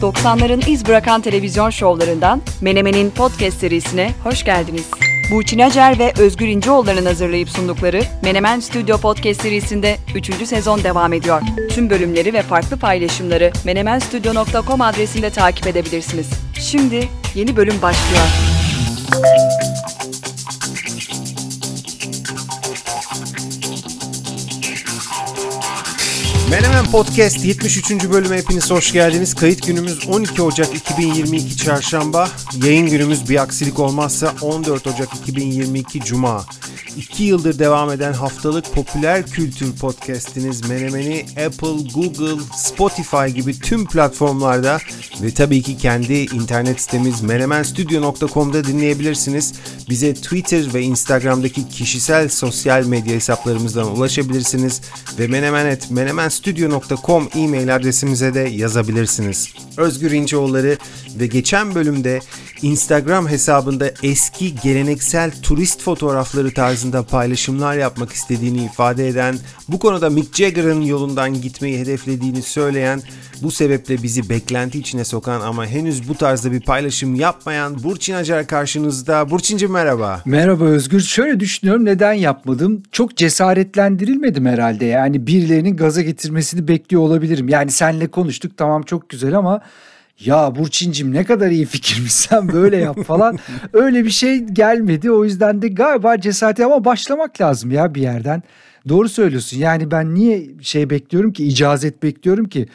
90'ların iz bırakan televizyon şovlarından Menemen'in podcast serisine hoş geldiniz. Burçin Acar ve Özgür İnceoğulları'nın hazırlayıp sundukları Menemen Stüdyo Podcast serisinde 3. sezon devam ediyor. Tüm bölümleri ve farklı paylaşımları menemenstudio.com adresinde takip edebilirsiniz. Şimdi yeni bölüm başlıyor. Menemen Podcast 73. bölüme hepiniz hoş geldiniz. Kayıt günümüz 12 Ocak 2022 Çarşamba. Yayın günümüz bir aksilik olmazsa 14 Ocak 2022 Cuma. 2 yıldır devam eden haftalık popüler kültür podcastiniz Menemen'i Apple, Google, Spotify gibi tüm platformlarda ve tabii ki kendi internet sitemiz menemenstudio.com'da dinleyebilirsiniz. Bize Twitter ve Instagram'daki kişisel sosyal medya hesaplarımızdan ulaşabilirsiniz ve menemenet menemenstudio.com e-mail adresimize de yazabilirsiniz. Özgür İnceoğulları ve geçen bölümde Instagram hesabında eski geleneksel turist fotoğrafları tarzında paylaşımlar yapmak istediğini ifade eden, bu konuda Mick Jagger'ın yolundan gitmeyi hedeflediğini söyleyen, bu sebeple bizi beklenti içine sokan ama henüz bu tarzda bir paylaşım yapmayan Burçin Acar karşınızda. Burçin'cim merhaba. Merhaba Özgür. Şöyle düşünüyorum neden yapmadım? Çok cesaretlendirilmedim herhalde. Yani birilerinin gaza getirmesini bekliyor olabilirim. Yani senle konuştuk tamam çok güzel ama ya Burçincim ne kadar iyi fikirmiş sen böyle yap falan. Öyle bir şey gelmedi. O yüzden de galiba cesaret ama başlamak lazım ya bir yerden. Doğru söylüyorsun. Yani ben niye şey bekliyorum ki icazet bekliyorum ki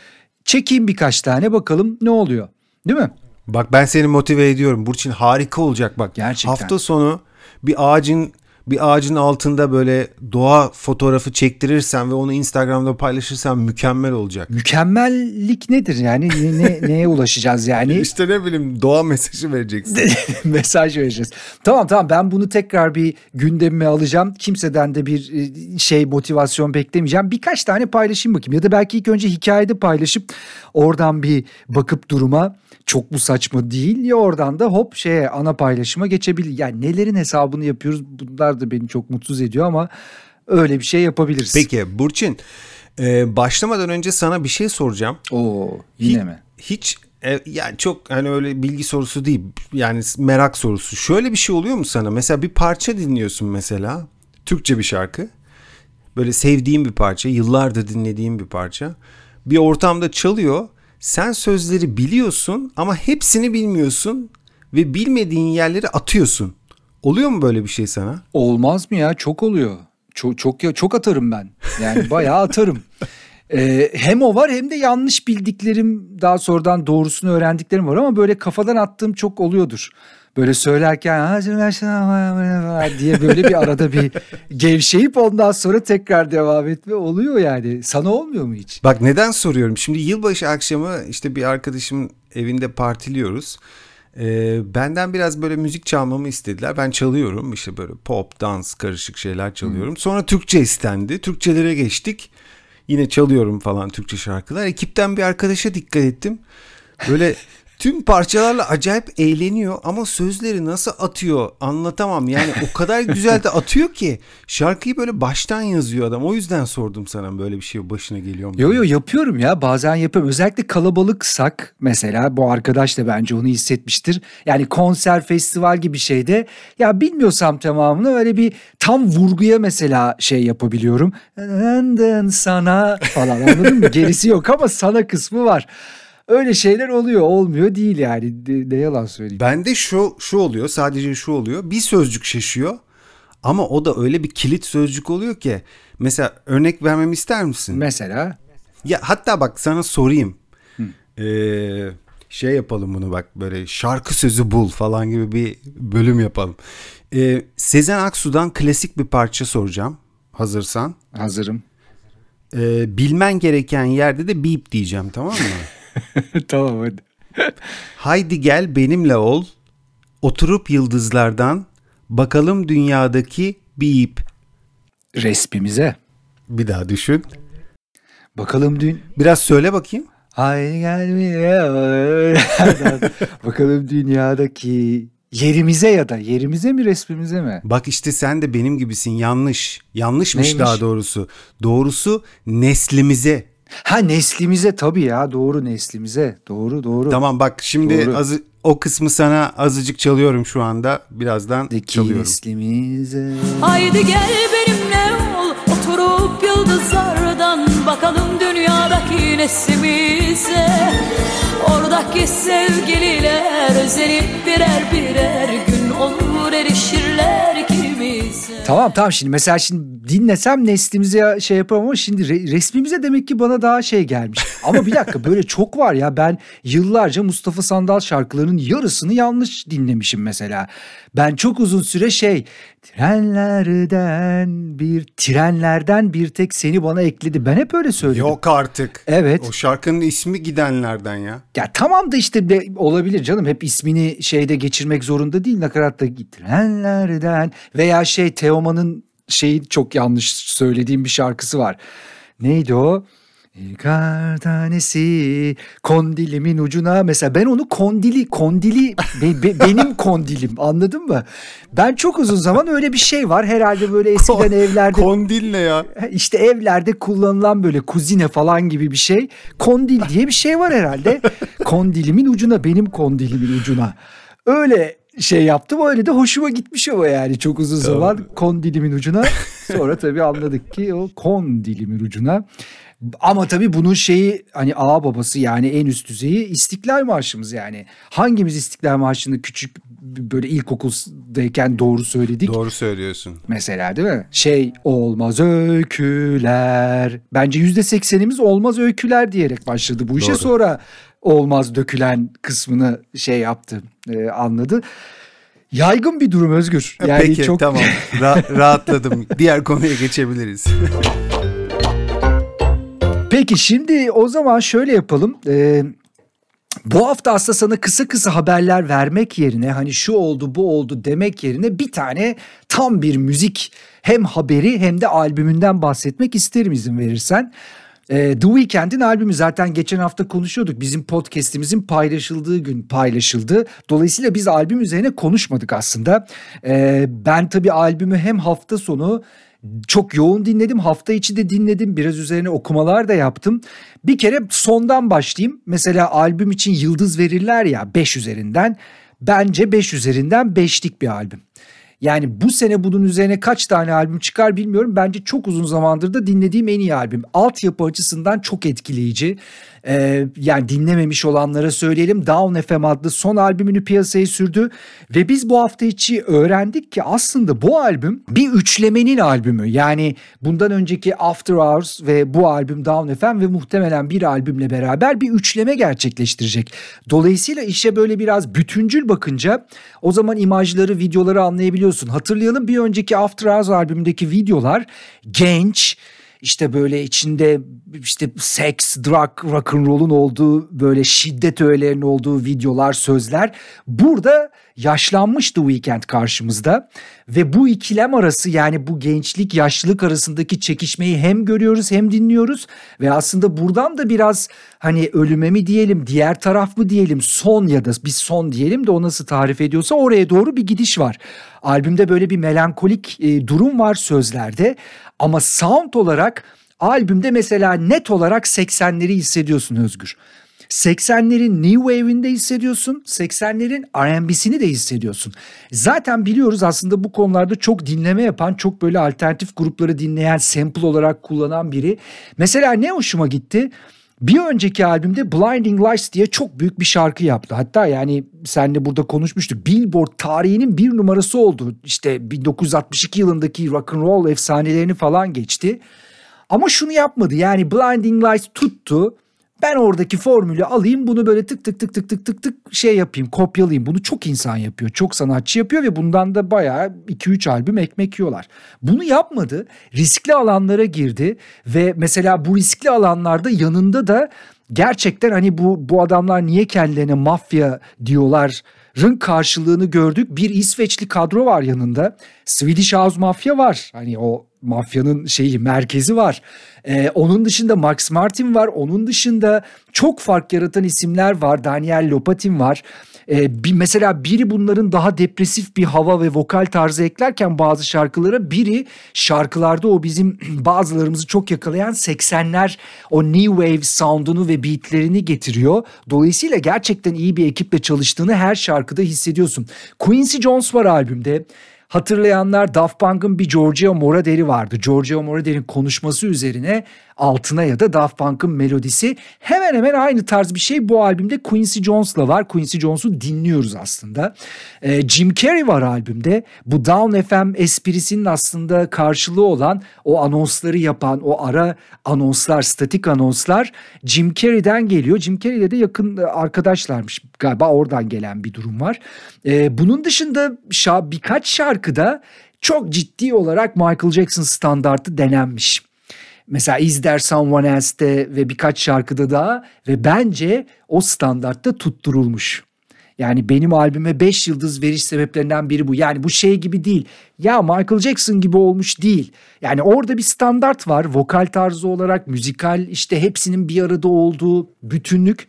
çekeyim birkaç tane bakalım ne oluyor. Değil mi? Bak ben seni motive ediyorum. Burçin harika olacak bak. Gerçekten. Hafta sonu bir ağacın bir ağacın altında böyle doğa fotoğrafı çektirirsen ve onu Instagram'da paylaşırsan mükemmel olacak. Mükemmellik nedir yani ne, ne- neye ulaşacağız yani? İşte ne bileyim doğa mesajı vereceksin. mesaj vereceğiz. Tamam tamam ben bunu tekrar bir gündemime alacağım. Kimseden de bir e, şey motivasyon beklemeyeceğim. Birkaç tane paylaşayım bakayım. Ya da belki ilk önce hikayede paylaşıp oradan bir bakıp duruma çok mu saçma değil ya oradan da hop şeye ana paylaşıma geçebilir. Yani nelerin hesabını yapıyoruz bunlar da beni çok mutsuz ediyor ama öyle bir şey yapabiliriz. Peki Burçin e, başlamadan önce sana bir şey soracağım. Oo yine Hi- mi? Hiç e, yani çok hani öyle bilgi sorusu değil yani merak sorusu. Şöyle bir şey oluyor mu sana? Mesela bir parça dinliyorsun mesela. Türkçe bir şarkı. Böyle sevdiğin bir parça, yıllardır dinlediğin bir parça. Bir ortamda çalıyor. Sen sözleri biliyorsun ama hepsini bilmiyorsun ve bilmediğin yerleri atıyorsun. Oluyor mu böyle bir şey sana? Olmaz mı ya? Çok oluyor. Çok çok ya çok atarım ben. Yani bayağı atarım. Ee, hem o var hem de yanlış bildiklerim daha sonradan doğrusunu öğrendiklerim var ama böyle kafadan attığım çok oluyordur. Böyle söylerken diye böyle bir arada bir gevşeyip ondan sonra tekrar devam etme oluyor yani. Sana olmuyor mu hiç? Bak neden soruyorum? Şimdi yılbaşı akşamı işte bir arkadaşımın evinde partiliyoruz. Ee, benden biraz böyle müzik çalmamı istediler. Ben çalıyorum işte böyle pop, dans, karışık şeyler çalıyorum. Sonra Türkçe istendi. Türkçelere geçtik. Yine çalıyorum falan Türkçe şarkılar. Ekipten bir arkadaşa dikkat ettim. Böyle tüm parçalarla acayip eğleniyor ama sözleri nasıl atıyor anlatamam. Yani o kadar güzel de atıyor ki şarkıyı böyle baştan yazıyor adam. O yüzden sordum sana böyle bir şey başına geliyor mu? Yo yo yapıyorum ya bazen yapıyorum. Özellikle kalabalıksak mesela bu arkadaş da bence onu hissetmiştir. Yani konser, festival gibi şeyde ya bilmiyorsam tamamını öyle bir tam vurguya mesela şey yapabiliyorum. Dın sana falan anladın mı? Gerisi yok ama sana kısmı var. Öyle şeyler oluyor olmuyor değil yani ne, ne yalan söyleyeyim. Bende şu şu oluyor sadece şu oluyor bir sözcük şaşıyor ama o da öyle bir kilit sözcük oluyor ki mesela örnek vermemi ister misin? Mesela Ya hatta bak sana sorayım. Ee, şey yapalım bunu bak böyle şarkı sözü bul falan gibi bir bölüm yapalım. Ee, Sezen Aksu'dan klasik bir parça soracağım hazırsan. hazırım. Ee, bilmen gereken yerde de beep diyeceğim tamam mı? tamam hadi. Haydi gel benimle ol. Oturup yıldızlardan bakalım dünyadaki beep. Resmimize. Bir daha düşün. Bakalım dün Biraz söyle bakayım. Haydi gel Bakalım dünyadaki yerimize ya da yerimize mi resmimize mi? Bak işte sen de benim gibisin yanlış. Yanlışmış Neymiş? daha doğrusu. Doğrusu neslimize Ha neslimize tabii ya doğru neslimize. Doğru doğru. Tamam bak şimdi Doğru. azı, o kısmı sana azıcık çalıyorum şu anda. Birazdan Deki çalıyorum. neslimize. Haydi gel benimle ol Oturup yıldızlardan Bakalım dünyadaki neslimize Oradaki sevgililer Özenip birer birer Gün olur erişirler kimize Tamam tamam şimdi mesela şimdi dinlesem neslimize şey yaparım ama şimdi re- resmimize demek ki bana daha şey gelmiş. Ama bir dakika böyle çok var ya ben yıllarca Mustafa Sandal şarkılarının yarısını yanlış dinlemişim mesela. Ben çok uzun süre şey trenlerden bir trenlerden bir tek seni bana ekledi. Ben hep öyle söyledim. Yok artık. Evet. O şarkının ismi gidenlerden ya. Ya tamam da işte olabilir canım hep ismini şeyde geçirmek zorunda değil nakaratta trenlerden veya şey Teoman'ın şeyi çok yanlış söylediğim bir şarkısı var. Neydi o? Kar tanesi kondilimin ucuna mesela ben onu kondili kondili be- be- benim kondilim anladın mı? Ben çok uzun zaman öyle bir şey var herhalde böyle eskiden evlerde Kondil ne ya? işte evlerde kullanılan böyle kuzine falan gibi bir şey. Kondil diye bir şey var herhalde. Kondilimin ucuna benim kondilimin ucuna. Öyle şey yaptım öyle de hoşuma gitmiş ama yani çok uzun zaman kondilimin ucuna. Sonra tabii anladık ki o kondilimin ucuna. Ama tabii bunun şeyi hani ağa babası yani en üst düzeyi İstiklal Marşımız yani. Hangimiz İstiklal Marşı'nı küçük böyle ilkokuldayken doğru söyledik? Doğru söylüyorsun. Mesela değil mi? Şey olmaz öyküler. Bence yüzde seksenimiz olmaz öyküler diyerek başladı bu işe. Doğru. Sonra olmaz dökülen kısmını şey yaptı e, anladı. Yaygın bir durum Özgür. Yani Peki çok tamam Ra- rahatladım. Diğer konuya geçebiliriz. Peki şimdi o zaman şöyle yapalım. Ee, bu hafta aslında sana kısa kısa haberler vermek yerine hani şu oldu bu oldu demek yerine bir tane tam bir müzik hem haberi hem de albümünden bahsetmek isterim izin verirsen. Ee, The Weeknd'in albümü zaten geçen hafta konuşuyorduk. Bizim podcast'imizin paylaşıldığı gün paylaşıldı. Dolayısıyla biz albüm üzerine konuşmadık aslında. Ee, ben tabii albümü hem hafta sonu çok yoğun dinledim. Hafta içi de dinledim. Biraz üzerine okumalar da yaptım. Bir kere sondan başlayayım. Mesela albüm için yıldız verirler ya 5 üzerinden. Bence 5 üzerinden 5'lik bir albüm. Yani bu sene bunun üzerine kaç tane albüm çıkar bilmiyorum. Bence çok uzun zamandır da dinlediğim en iyi albüm. Altyapı açısından çok etkileyici. Ee, yani dinlememiş olanlara söyleyelim. Down FM adlı son albümünü piyasaya sürdü. Ve biz bu hafta içi öğrendik ki aslında bu albüm bir üçlemenin albümü. Yani bundan önceki After Hours ve bu albüm Down FM ve muhtemelen bir albümle beraber bir üçleme gerçekleştirecek. Dolayısıyla işe böyle biraz bütüncül bakınca o zaman imajları, videoları anlayabiliyorsun. Hatırlayalım bir önceki After Hours albümündeki videolar genç, işte böyle içinde işte seks, drug, rock and roll'un olduğu böyle şiddet öğelerinin olduğu videolar, sözler. Burada yaşlanmış The Weeknd karşımızda ve bu ikilem arası yani bu gençlik yaşlılık arasındaki çekişmeyi hem görüyoruz hem dinliyoruz ve aslında buradan da biraz hani ölüme mi diyelim diğer taraf mı diyelim son ya da biz son diyelim de o nasıl tarif ediyorsa oraya doğru bir gidiş var. Albümde böyle bir melankolik e, durum var sözlerde ama sound olarak albümde mesela net olarak 80'leri hissediyorsun Özgür. 80'lerin New Wave'inde hissediyorsun. 80'lerin R&B'sini de hissediyorsun. Zaten biliyoruz aslında bu konularda çok dinleme yapan, çok böyle alternatif grupları dinleyen, sample olarak kullanan biri. Mesela ne hoşuma gitti? Bir önceki albümde Blinding Lights diye çok büyük bir şarkı yaptı. Hatta yani senle burada konuşmuştuk. Billboard tarihinin bir numarası oldu. İşte 1962 yılındaki rock and roll efsanelerini falan geçti. Ama şunu yapmadı. Yani Blinding Lights tuttu. Ben oradaki formülü alayım bunu böyle tık tık tık tık tık tık tık şey yapayım kopyalayayım. Bunu çok insan yapıyor. Çok sanatçı yapıyor ve bundan da bayağı 2-3 albüm ekmek yiyorlar. Bunu yapmadı. Riskli alanlara girdi ve mesela bu riskli alanlarda yanında da gerçekten hani bu bu adamlar niye kendilerine mafya diyorlar rın karşılığını gördük. Bir İsveçli kadro var yanında. Swedish House Mafia var. Hani o mafyanın şeyi merkezi var. Ee, onun dışında Max Martin var. Onun dışında çok fark yaratan isimler var. Daniel Lopatin var. Ee, bir, mesela biri bunların daha depresif bir hava ve vokal tarzı eklerken bazı şarkılara biri şarkılarda o bizim bazılarımızı çok yakalayan 80'ler o new wave sound'unu ve beatlerini getiriyor. Dolayısıyla gerçekten iyi bir ekiple çalıştığını her şarkıda hissediyorsun. Quincy Jones var albümde. Hatırlayanlar Daft Punk'ın bir Giorgio Moroder'i vardı. Giorgio Moroder'in konuşması üzerine altına ya da Daft Punk'ın melodisi hemen hemen aynı tarz bir şey bu albümde Quincy Jones'la var. Quincy Jones'u dinliyoruz aslında. Ee, Jim Carrey var albümde. Bu Down FM esprisinin aslında karşılığı olan o anonsları yapan o ara anonslar, statik anonslar Jim Carrey'den geliyor. Jim Carrey'le de yakın arkadaşlarmış. Galiba oradan gelen bir durum var. Ee, bunun dışında şa birkaç şarkıda çok ciddi olarak Michael Jackson standartı denenmiş. Mesela Is There Someone Else'de ve birkaç şarkıda daha ve bence o standartta tutturulmuş. Yani benim albüme 5 yıldız veriş sebeplerinden biri bu. Yani bu şey gibi değil. Ya Michael Jackson gibi olmuş değil. Yani orada bir standart var. Vokal tarzı olarak, müzikal işte hepsinin bir arada olduğu bütünlük.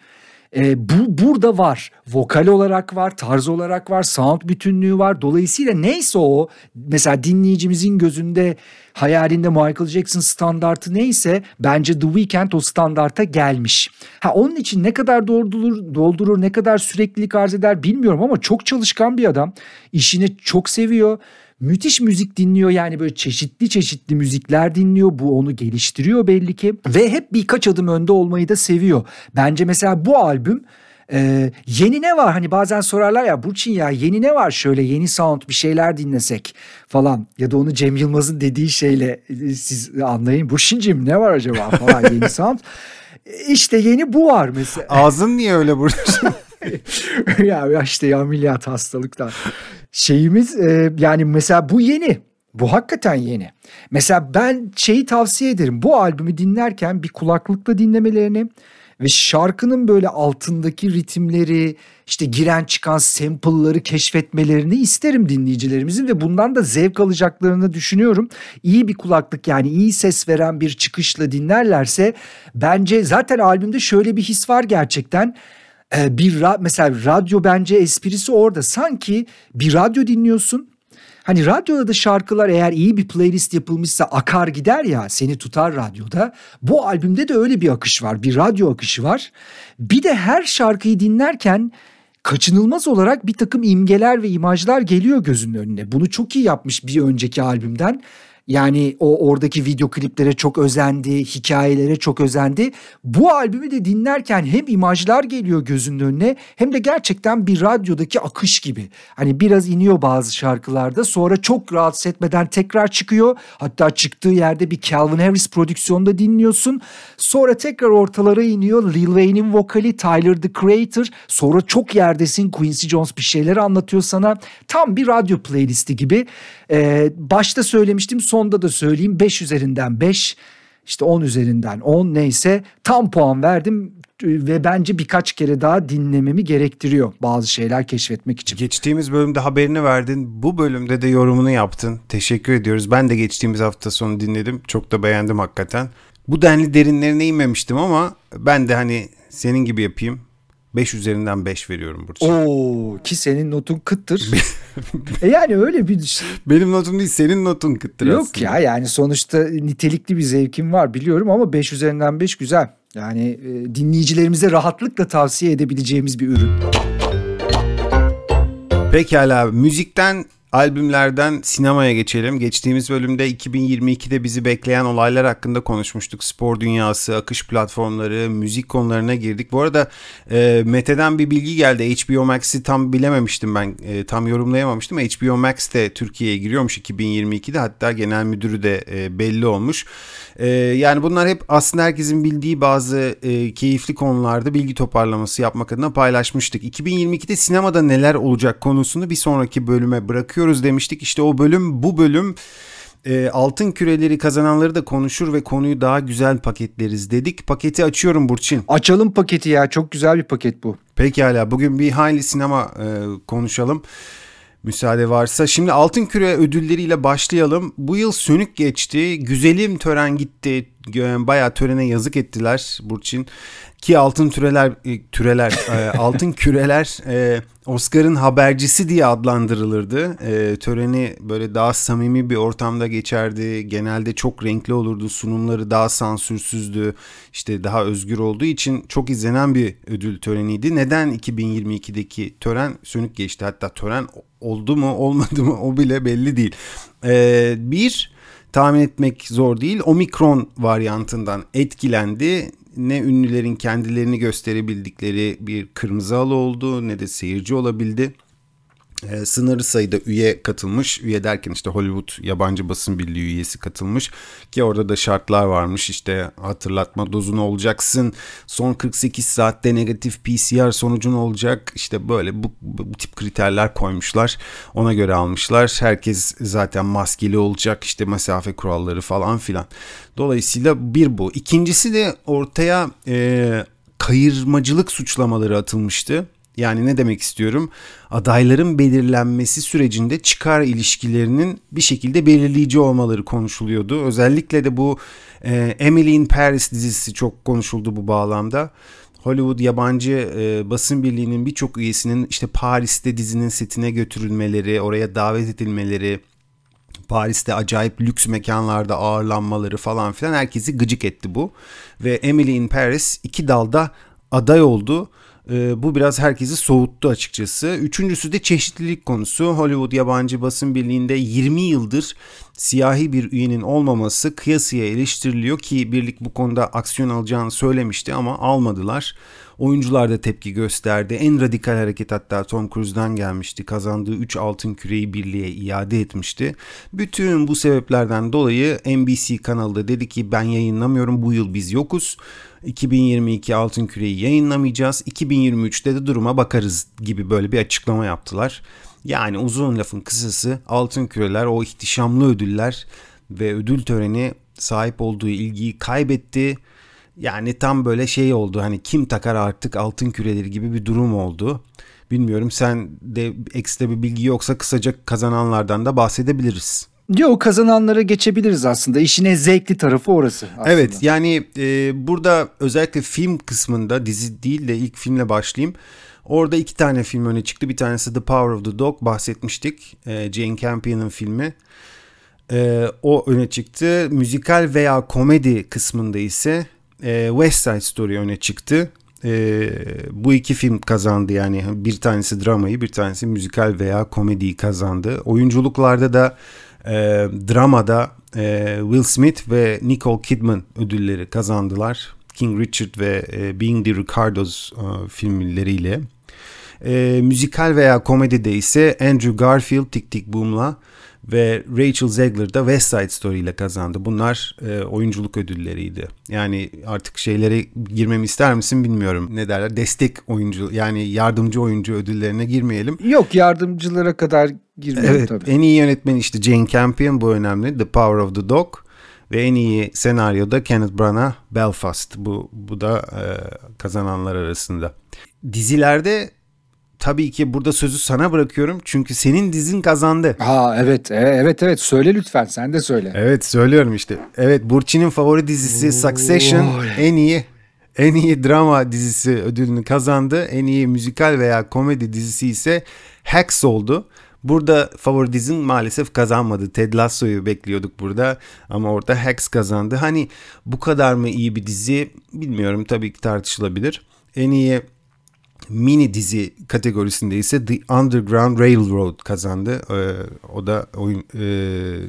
E, bu burada var. Vokal olarak var, tarz olarak var, sound bütünlüğü var. Dolayısıyla neyse o mesela dinleyicimizin gözünde hayalinde Michael Jackson standartı neyse bence The Weeknd o standarta gelmiş. Ha onun için ne kadar doldurur, doldurur, ne kadar süreklilik arz eder bilmiyorum ama çok çalışkan bir adam. İşini çok seviyor müthiş müzik dinliyor yani böyle çeşitli çeşitli müzikler dinliyor. Bu onu geliştiriyor belli ki ve hep birkaç adım önde olmayı da seviyor. Bence mesela bu albüm ee, yeni ne var hani bazen sorarlar ya Burçin ya yeni ne var şöyle yeni sound bir şeyler dinlesek falan ya da onu Cem Yılmaz'ın dediği şeyle e, siz anlayın Burçin'cim ne var acaba falan yeni sound. İşte yeni bu var mesela. Ağzın niye öyle Burçin? ya işte ya ameliyat hastalıktan. Şeyimiz e, yani mesela bu yeni. Bu hakikaten yeni. Mesela ben şeyi tavsiye ederim. Bu albümü dinlerken bir kulaklıkla dinlemelerini ve şarkının böyle altındaki ritimleri, işte giren çıkan sample'ları keşfetmelerini isterim dinleyicilerimizin ve bundan da zevk alacaklarını düşünüyorum. İyi bir kulaklık yani iyi ses veren bir çıkışla dinlerlerse bence zaten albümde şöyle bir his var gerçekten ee, bir ra- mesela radyo bence esprisi orada. Sanki bir radyo dinliyorsun. Hani radyoda da şarkılar eğer iyi bir playlist yapılmışsa akar gider ya seni tutar radyoda. Bu albümde de öyle bir akış var. Bir radyo akışı var. Bir de her şarkıyı dinlerken kaçınılmaz olarak bir takım imgeler ve imajlar geliyor gözünün önüne. Bunu çok iyi yapmış bir önceki albümden. Yani o oradaki video kliplere çok özendi, hikayelere çok özendi. Bu albümü de dinlerken hem imajlar geliyor gözünün önüne hem de gerçekten bir radyodaki akış gibi. Hani biraz iniyor bazı şarkılarda sonra çok rahatsız etmeden tekrar çıkıyor. Hatta çıktığı yerde bir Calvin Harris prodüksiyonda dinliyorsun. Sonra tekrar ortalara iniyor. Lil Wayne'in vokali, Tyler the Creator. Sonra çok yerdesin Quincy Jones bir şeyler anlatıyor sana. Tam bir radyo playlisti gibi. Ee, başta söylemiştim sonda da söyleyeyim 5 üzerinden 5 işte 10 üzerinden 10 neyse tam puan verdim ve bence birkaç kere daha dinlememi gerektiriyor bazı şeyler keşfetmek için. Geçtiğimiz bölümde haberini verdin. Bu bölümde de yorumunu yaptın. Teşekkür ediyoruz. Ben de geçtiğimiz hafta sonu dinledim. Çok da beğendim hakikaten. Bu denli derinlerine inmemiştim ama ben de hani senin gibi yapayım. 5 üzerinden 5 veriyorum Burç. Oo ki senin notun kıttır. e yani öyle bir şey. Benim notum değil senin notun kıttır Yok aslında. ya yani sonuçta nitelikli bir zevkim var biliyorum ama 5 üzerinden 5 güzel. Yani e, dinleyicilerimize rahatlıkla tavsiye edebileceğimiz bir ürün. Pekala müzikten albümlerden sinemaya geçelim. Geçtiğimiz bölümde 2022'de bizi bekleyen olaylar hakkında konuşmuştuk. Spor dünyası, akış platformları, müzik konularına girdik. Bu arada e, Mete'den bir bilgi geldi. HBO Max'i tam bilememiştim ben. E, tam yorumlayamamıştım. HBO Max de Türkiye'ye giriyormuş 2022'de. Hatta genel müdürü de e, belli olmuş. E, yani bunlar hep aslında herkesin bildiği bazı e, keyifli konularda bilgi toparlaması yapmak adına paylaşmıştık. 2022'de sinemada neler olacak konusunu bir sonraki bölüme bırakıyoruz demiştik. İşte o bölüm bu bölüm e, altın küreleri kazananları da konuşur ve konuyu daha güzel paketleriz dedik. Paketi açıyorum Burçin. Açalım paketi ya çok güzel bir paket bu. Pekala bugün bir hayli sinema e, konuşalım. müsaade varsa. Şimdi Altın Küre ödülleriyle başlayalım. Bu yıl sönük geçti. Güzelim tören gitti. Bayağı törene yazık ettiler Burçin. Ki altın türeler e, türeler e, altın küreler e, Oscar'ın habercisi diye adlandırılırdı. töreni böyle daha samimi bir ortamda geçerdi. Genelde çok renkli olurdu. Sunumları daha sansürsüzdü. İşte daha özgür olduğu için çok izlenen bir ödül töreniydi. Neden 2022'deki tören sönük geçti? Hatta tören oldu mu olmadı mı o bile belli değil. bir tahmin etmek zor değil. Omikron varyantından etkilendi ne ünlülerin kendilerini gösterebildikleri bir kırmızı halı oldu ne de seyirci olabildi. E, sınırlı sayıda üye katılmış. Üye derken işte Hollywood yabancı basın birliği üyesi katılmış. Ki orada da şartlar varmış. İşte hatırlatma dozunu olacaksın. Son 48 saatte negatif PCR sonucun olacak. İşte böyle bu, bu tip kriterler koymuşlar. Ona göre almışlar. Herkes zaten maskeli olacak. İşte mesafe kuralları falan filan. Dolayısıyla bir bu. İkincisi de ortaya e, kayırmacılık suçlamaları atılmıştı. Yani ne demek istiyorum? Adayların belirlenmesi sürecinde çıkar ilişkilerinin bir şekilde belirleyici olmaları konuşuluyordu. Özellikle de bu e, Emily in Paris dizisi çok konuşuldu bu bağlamda. Hollywood yabancı e, basın birliğinin birçok üyesinin işte Paris'te dizinin setine götürülmeleri, oraya davet edilmeleri, Paris'te acayip lüks mekanlarda ağırlanmaları falan filan herkesi gıcık etti bu. Ve Emily in Paris iki dalda aday oldu. E, bu biraz herkesi soğuttu açıkçası. Üçüncüsü de çeşitlilik konusu. Hollywood Yabancı Basın Birliği'nde 20 yıldır siyahi bir üyenin olmaması kıyasıya eleştiriliyor ki birlik bu konuda aksiyon alacağını söylemişti ama almadılar. Oyuncular da tepki gösterdi. En radikal hareket hatta Tom Cruise'dan gelmişti. Kazandığı 3 altın küreyi birliğe iade etmişti. Bütün bu sebeplerden dolayı NBC kanalı da dedi ki ben yayınlamıyorum bu yıl biz yokuz. 2022 altın küreyi yayınlamayacağız. 2023'te de duruma bakarız gibi böyle bir açıklama yaptılar. Yani uzun lafın kısası altın küreler o ihtişamlı ödüller ve ödül töreni sahip olduğu ilgiyi kaybetti. Yani tam böyle şey oldu hani kim takar artık altın küreleri gibi bir durum oldu. Bilmiyorum sen de ekstra bir bilgi yoksa kısaca kazananlardan da bahsedebiliriz. Yok kazananlara geçebiliriz aslında. İşin zevkli tarafı orası aslında. Evet yani e, burada özellikle film kısmında dizi değil de ilk filmle başlayayım. Orada iki tane film öne çıktı. Bir tanesi The Power of the Dog bahsetmiştik. E, Jane Campion'ın filmi. E, o öne çıktı. Müzikal veya komedi kısmında ise e, West Side Story öne çıktı. E, bu iki film kazandı yani bir tanesi dramayı bir tanesi müzikal veya komediyi kazandı. Oyunculuklarda da e, dramada e, Will Smith ve Nicole Kidman ödülleri kazandılar. King Richard ve e, Being the Ricardos e, filmleriyle. E, müzikal veya komedide ise Andrew Garfield Tik Tik Boom'la ve Rachel Zegler da West Side Story ile kazandı. Bunlar e, oyunculuk ödülleriydi. Yani artık şeylere girmemi ister misin bilmiyorum. Ne derler? Destek oyuncu yani yardımcı oyuncu ödüllerine girmeyelim. Yok yardımcılara kadar girmeyelim evet, tabii. En iyi yönetmen işte Jane Campion bu önemli. The Power of the Dog. Ve en iyi senaryoda Kenneth Branagh Belfast. Bu, bu da e, kazananlar arasında. Dizilerde tabii ki burada sözü sana bırakıyorum. Çünkü senin dizin kazandı. Ha evet e, evet evet söyle lütfen sen de söyle. Evet söylüyorum işte. Evet Burçin'in favori dizisi Succession en iyi en iyi drama dizisi ödülünü kazandı. En iyi müzikal veya komedi dizisi ise Hacks oldu. Burada favori dizin maalesef kazanmadı. Ted Lasso'yu bekliyorduk burada ama orada Hacks kazandı. Hani bu kadar mı iyi bir dizi bilmiyorum tabii ki tartışılabilir. En iyi mini dizi kategorisinde ise The Underground Railroad kazandı. Ee, o da oyun e,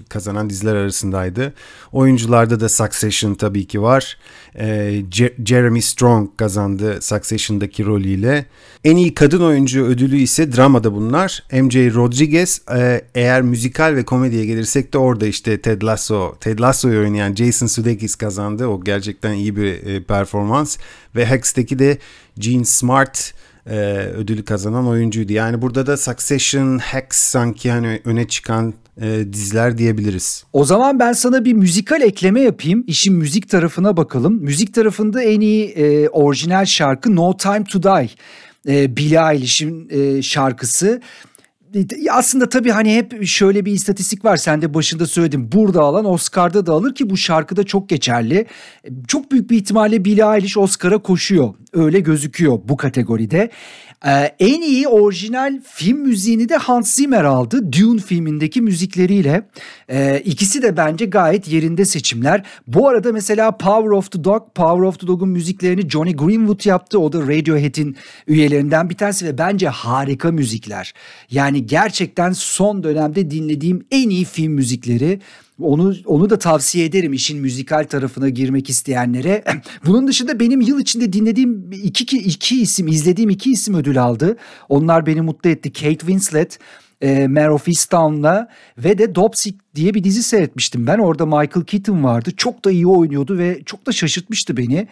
kazanan diziler arasındaydı. Oyuncularda da Succession tabii ki var. Ee, Jeremy Strong kazandı Succession'daki rolüyle. En iyi kadın oyuncu ödülü ise dramada bunlar. MJ Rodriguez e, eğer müzikal ve komediye gelirsek de orada işte Ted Lasso, Ted Lasso'yu oynayan Jason Sudeikis kazandı. O gerçekten iyi bir e, performans. Ve Hacks'teki de Gene Smart e, ödülü kazanan oyuncuydu. Yani burada da Succession, Hacks sanki hani öne çıkan e, diziler diyebiliriz. O zaman ben sana bir müzikal ekleme yapayım. İşin müzik tarafına bakalım. Müzik tarafında en iyi e, orijinal şarkı No Time To Die. E, Billie Eilish'in e, şarkısı aslında tabii hani hep şöyle bir istatistik var. Sen de başında söyledin. Burada alan Oscar'da da alır ki bu şarkıda çok geçerli. Çok büyük bir ihtimalle Billie Eilish Oscar'a koşuyor. Öyle gözüküyor bu kategoride. Ee, en iyi orijinal film müziğini de Hans Zimmer aldı. Dune filmindeki müzikleriyle. Ee, ikisi de bence gayet yerinde seçimler. Bu arada mesela Power of the Dog, Power of the Dog'un müziklerini Johnny Greenwood yaptı. O da Radiohead'in üyelerinden bir tanesi ve bence harika müzikler. Yani gerçekten son dönemde dinlediğim en iyi film müzikleri. Onu onu da tavsiye ederim işin müzikal tarafına girmek isteyenlere. Bunun dışında benim yıl içinde dinlediğim iki, iki isim, izlediğim iki isim ödül aldı. Onlar beni mutlu etti. Kate Winslet, e, Mare of Easttown'la ve de Dopsic diye bir dizi seyretmiştim. Ben orada Michael Keaton vardı. Çok da iyi oynuyordu ve çok da şaşırtmıştı beni.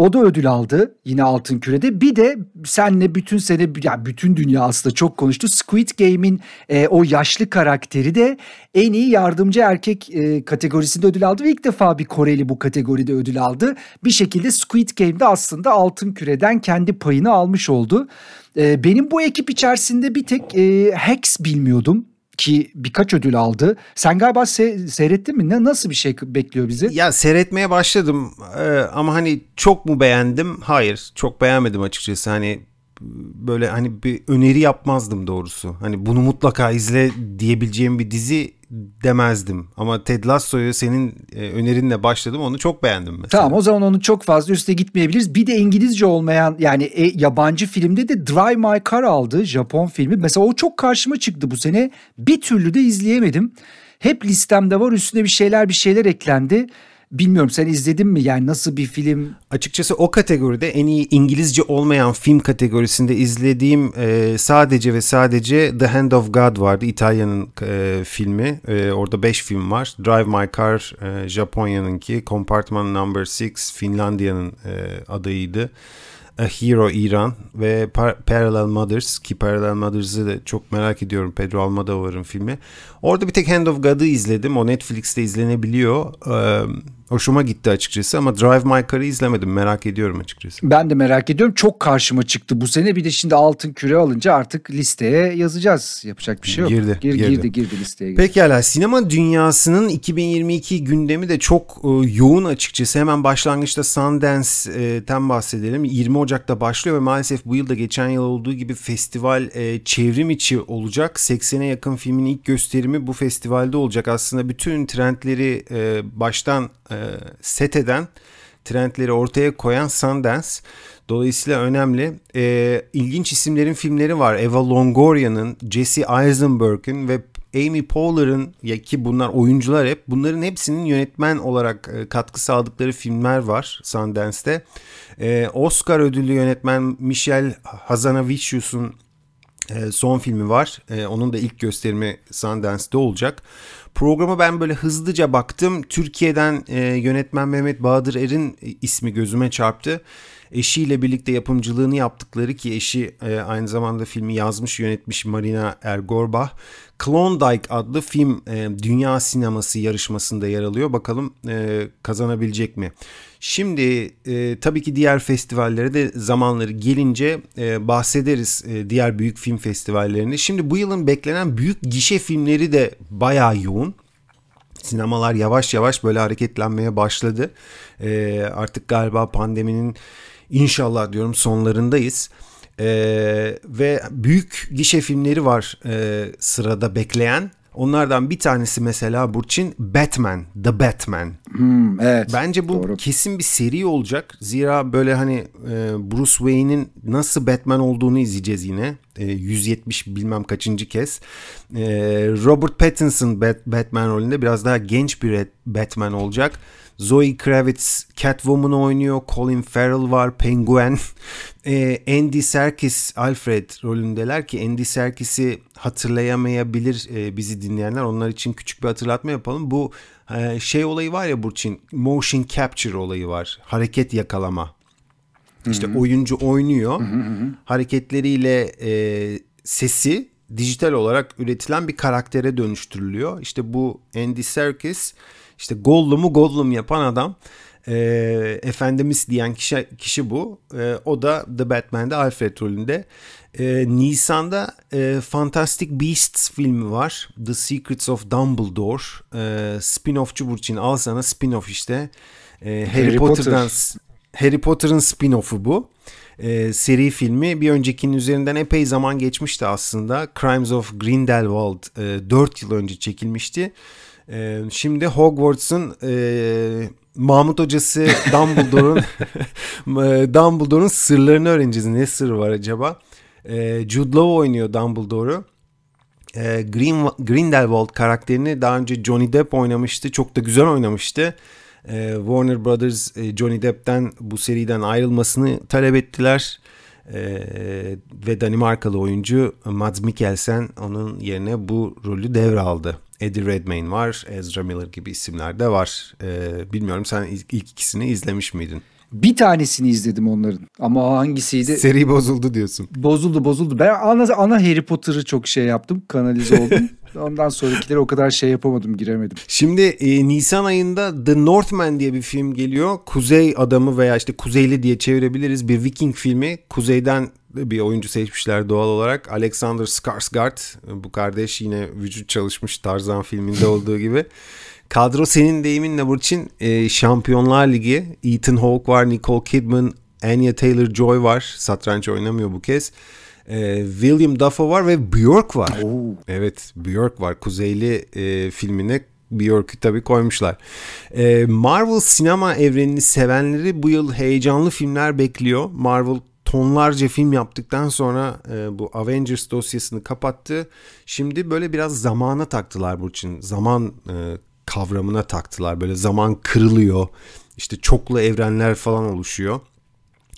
O da ödül aldı yine Altın Küre'de. Bir de senle bütün sene yani bütün dünya aslında çok konuştu. Squid Game'in e, o yaşlı karakteri de en iyi yardımcı erkek e, kategorisinde ödül aldı ve ilk defa bir Koreli bu kategoride ödül aldı. Bir şekilde Squid Game'de aslında Altın Küre'den kendi payını almış oldu. E, benim bu ekip içerisinde bir tek e, Hex bilmiyordum ki birkaç ödül aldı. Sen galiba se- seyrettin mi? Ne nasıl bir şey bekliyor bizi? Ya seyretmeye başladım ee, ama hani çok mu beğendim? Hayır, çok beğenmedim açıkçası. Hani böyle hani bir öneri yapmazdım doğrusu. Hani bunu mutlaka izle diyebileceğim bir dizi demezdim. Ama Ted Lasso'yu senin e, önerinle başladım. Onu çok beğendim mesela. Tamam o zaman onu çok fazla üste gitmeyebiliriz. Bir de İngilizce olmayan yani e, yabancı filmde de Drive My Car aldı. Japon filmi. Mesela o çok karşıma çıktı bu sene. Bir türlü de izleyemedim. Hep listemde var üstüne bir şeyler bir şeyler eklendi. Bilmiyorum sen izledin mi yani nasıl bir film? Açıkçası o kategoride en iyi İngilizce olmayan film kategorisinde izlediğim e, sadece ve sadece The Hand of God vardı. İtalya'nın e, filmi. E, orada 5 film var. Drive My Car e, Japonya'nınki. Compartment Number 6 Finlandiya'nın e, adayıydı. A Hero İran ve Parallel Mothers ki Parallel Mothers'ı da çok merak ediyorum Pedro Almodovar'ın filmi. Orada bir tek Hand of God'ı izledim. O Netflix'te izlenebiliyor. Ee, hoşuma gitti açıkçası ama Drive My Car'ı izlemedim. Merak ediyorum açıkçası. Ben de merak ediyorum. Çok karşıma çıktı bu sene. Bir de şimdi altın küre alınca artık listeye yazacağız. Yapacak bir şey yok. Girdi. Gir, girdi. girdi, girdi listeye. Girdi. Pekala. Sinema dünyasının 2022 gündemi de çok e, yoğun açıkçası. Hemen başlangıçta Sundance'ten bahsedelim. 20 Ocak'ta başlıyor ve maalesef bu yılda geçen yıl olduğu gibi festival e, çevrim içi olacak. 80'e yakın filmin ilk gösterimi bu festivalde olacak. Aslında bütün trendleri e, baştan e, set eden, trendleri ortaya koyan Sundance. Dolayısıyla önemli. E, ilginç isimlerin filmleri var. Eva Longoria'nın, Jesse Eisenberg'in ve Amy Poehler'ın ya ki bunlar oyuncular hep bunların hepsinin yönetmen olarak e, katkı sağladıkları filmler var Sundance'te. E, Oscar ödüllü yönetmen Michel Hazanavicius'un son filmi var. E, onun da ilk gösterimi Sundance'de olacak. Programa ben böyle hızlıca baktım. Türkiye'den e, yönetmen Mehmet Bahadır Er'in ismi gözüme çarptı. Eşiyle birlikte yapımcılığını yaptıkları ki eşi aynı zamanda filmi yazmış yönetmiş Marina Ergorbach. Klondike adlı film dünya sineması yarışmasında yer alıyor. Bakalım kazanabilecek mi? Şimdi e, tabii ki diğer festivallere de zamanları gelince e, bahsederiz e, diğer büyük film festivallerini. Şimdi bu yılın beklenen büyük gişe filmleri de bayağı yoğun. Sinemalar yavaş yavaş böyle hareketlenmeye başladı. E, artık galiba pandeminin inşallah diyorum sonlarındayız. Ee, ve büyük gişe filmleri var e, sırada bekleyen. Onlardan bir tanesi mesela Burçin Batman, The Batman. Hmm, evet. Bence bu doğru. kesin bir seri olacak. Zira böyle hani e, Bruce Wayne'in nasıl Batman olduğunu izleyeceğiz yine. E, 170 bilmem kaçıncı kez. E, Robert Pattinson Bat- Batman rolünde biraz daha genç bir Batman olacak. Zoe Kravitz Catwoman oynuyor. Colin Farrell var. Penguin. Ee, Andy Serkis Alfred rolündeler ki Andy Serkis'i hatırlayamayabilir e, bizi dinleyenler. Onlar için küçük bir hatırlatma yapalım. Bu e, şey olayı var ya Burçin. Motion capture olayı var. Hareket yakalama. İşte Hı-hı. oyuncu oynuyor. Hı-hı. Hareketleriyle e, sesi dijital olarak üretilen bir karaktere dönüştürülüyor. İşte bu Andy Serkis işte Gollum'u Gollum yapan adam E, Efendimiz diyen kişi, kişi bu. E, o da The Batman'de Alfred rolünde. E, Nisan'da e, Fantastic Beasts filmi var. The Secrets of Dumbledore. E, spin-offçu Burçin. Al sana spin-off işte. E, Harry, Harry Potter'dan Potter. Harry Potter'ın spin-off'u bu. E, seri filmi bir öncekinin üzerinden epey zaman geçmişti aslında. Crimes of Grindelwald e, 4 yıl önce çekilmişti. E, şimdi Hogwarts'ın e, Mahmut hocası Dumbledore'un e, Dumbledore'un sırlarını öğreneceğiz. Ne sırrı var acaba? E, Jude Law oynuyor Dumbledore'u. E, Green, Grindelwald karakterini daha önce Johnny Depp oynamıştı. Çok da güzel oynamıştı. E, Warner Brothers e, Johnny Depp'ten bu seriden ayrılmasını talep ettiler. E, ve Danimarkalı oyuncu Mads Mikkelsen onun yerine bu rolü devraldı. Eddie Redmayne var, Ezra Miller gibi isimler de var. E, bilmiyorum sen ilk ikisini izlemiş miydin? Bir tanesini izledim onların ama hangisiydi? Seri bozuldu diyorsun. Bozuldu bozuldu. Ben ana, ana Harry Potter'ı çok şey yaptım kanalize oldum. Ondan sonrakileri o kadar şey yapamadım giremedim. Şimdi e, Nisan ayında The Northman diye bir film geliyor. Kuzey adamı veya işte Kuzeyli diye çevirebiliriz. Bir Viking filmi. Kuzeyden bir oyuncu seçmişler doğal olarak. Alexander Skarsgård. Bu kardeş yine vücut çalışmış Tarzan filminde olduğu gibi. Kadro senin deyiminle Burçin e, Şampiyonlar Ligi. Ethan Hawke var, Nicole Kidman, Anya Taylor-Joy var. Satranç oynamıyor bu kez. E, William Dafoe var ve Björk var. Oo. Evet Björk var. Kuzeyli e, filmine Björk'ü tabii koymuşlar. E, Marvel sinema evrenini sevenleri bu yıl heyecanlı filmler bekliyor. Marvel tonlarca film yaptıktan sonra e, bu Avengers dosyasını kapattı. Şimdi böyle biraz zamana taktılar Burçin. Zaman e, kavramına taktılar. Böyle zaman kırılıyor. İşte çoklu evrenler falan oluşuyor.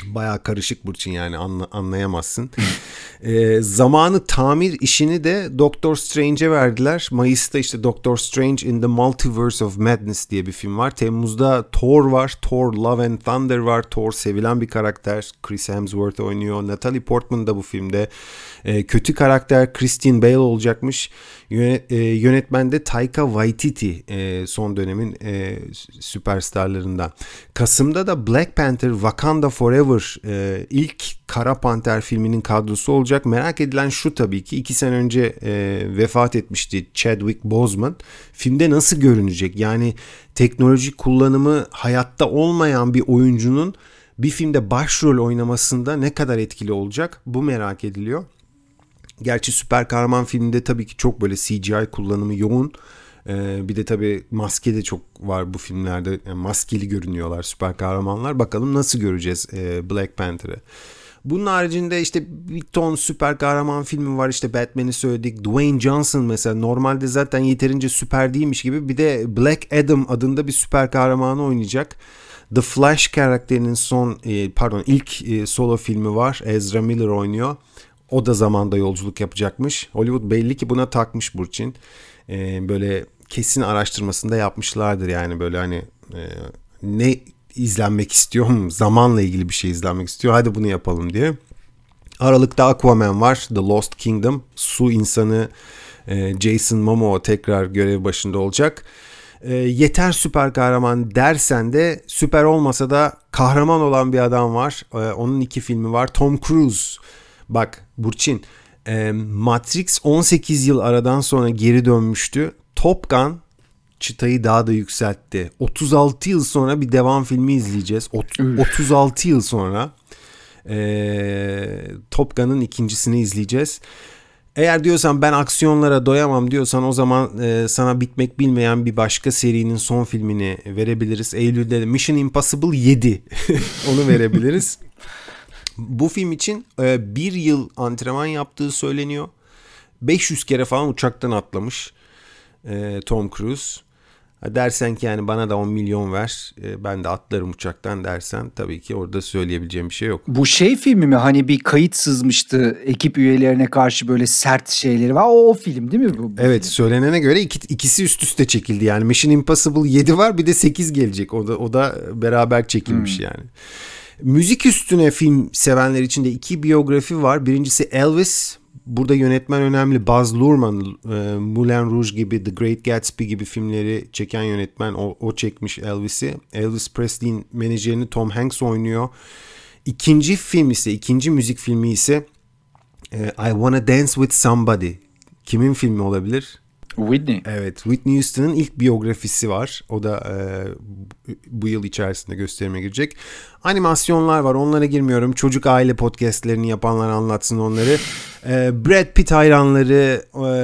Baya karışık Burçin yani anla, anlayamazsın. e, zamanı tamir işini de Doctor Strange'e verdiler. Mayıs'ta işte Doctor Strange in the Multiverse of Madness diye bir film var. Temmuz'da Thor var. Thor Love and Thunder var. Thor sevilen bir karakter. Chris Hemsworth oynuyor. Natalie Portman da bu filmde. E, kötü karakter Christian Bale olacakmış. E, yönetmen Taika Waititi e, son dönemin e, süperstarlarından. Kasım'da da Black Panther Wakanda Forever ilk Kara Panter filminin kadrosu olacak. Merak edilen şu tabii ki iki sene önce vefat etmişti Chadwick Boseman. Filmde nasıl görünecek? Yani teknoloji kullanımı hayatta olmayan bir oyuncunun bir filmde başrol oynamasında ne kadar etkili olacak? Bu merak ediliyor. Gerçi süper kahraman filminde tabii ki çok böyle CGI kullanımı yoğun. Ee, bir de tabii maske de çok var bu filmlerde. Yani maskeli görünüyorlar süper kahramanlar. Bakalım nasıl göreceğiz e, Black Panther'ı. Bunun haricinde işte bir ton süper kahraman filmi var. İşte Batman'i söyledik. Dwayne Johnson mesela normalde zaten yeterince süper değilmiş gibi bir de Black Adam adında bir süper kahramanı oynayacak. The Flash karakterinin son e, pardon ilk e, solo filmi var. Ezra Miller oynuyor. O da zamanda yolculuk yapacakmış. Hollywood belli ki buna takmış Burçin. Ee, böyle kesin araştırmasında yapmışlardır yani böyle hani e, ne izlenmek istiyorum zamanla ilgili bir şey izlenmek istiyor hadi bunu yapalım diye. Aralıkta Aquaman var The Lost Kingdom su insanı e, Jason Momoa tekrar görev başında olacak. E, yeter süper kahraman dersen de süper olmasa da kahraman olan bir adam var. E, onun iki filmi var. Tom Cruise Bak Burçin e, Matrix 18 yıl aradan sonra geri dönmüştü. Top Gun çıtayı daha da yükseltti. 36 yıl sonra bir devam filmi izleyeceğiz. Ot- 36 yıl sonra e, Top Gun'ın ikincisini izleyeceğiz. Eğer diyorsan ben aksiyonlara doyamam diyorsan o zaman e, sana bitmek bilmeyen bir başka serinin son filmini verebiliriz. Eylül'de Mission Impossible 7 onu verebiliriz. Bu film için e, bir yıl antrenman yaptığı söyleniyor. 500 kere falan uçaktan atlamış e, Tom Cruise. Dersen ki yani bana da 10 milyon ver e, ben de atlarım uçaktan dersen tabii ki orada söyleyebileceğim bir şey yok. Bu şey filmi mi hani bir kayıt sızmıştı ekip üyelerine karşı böyle sert şeyleri var o, o film değil mi bu? bu evet film? söylenene göre iki, ikisi üst üste çekildi yani Mission Impossible 7 var bir de 8 gelecek o da, o da beraber çekilmiş hmm. yani. Müzik üstüne film sevenler için de iki biyografi var. Birincisi Elvis burada yönetmen önemli. Baz Luhrmann, e, Moulin Rouge gibi, The Great Gatsby gibi filmleri çeken yönetmen. O, o çekmiş Elvis'i. Elvis Presley'in menajerini Tom Hanks oynuyor. İkinci film ise, ikinci müzik filmi ise e, I Wanna Dance With Somebody. Kimin filmi olabilir? Whitney. Evet, Whitney Houston'ın ilk biyografisi var. O da e, bu yıl içerisinde gösterime girecek. Animasyonlar var, onlara girmiyorum. Çocuk aile podcastlerini yapanlar anlatsın onları. E, Brad Pitt hayranları e,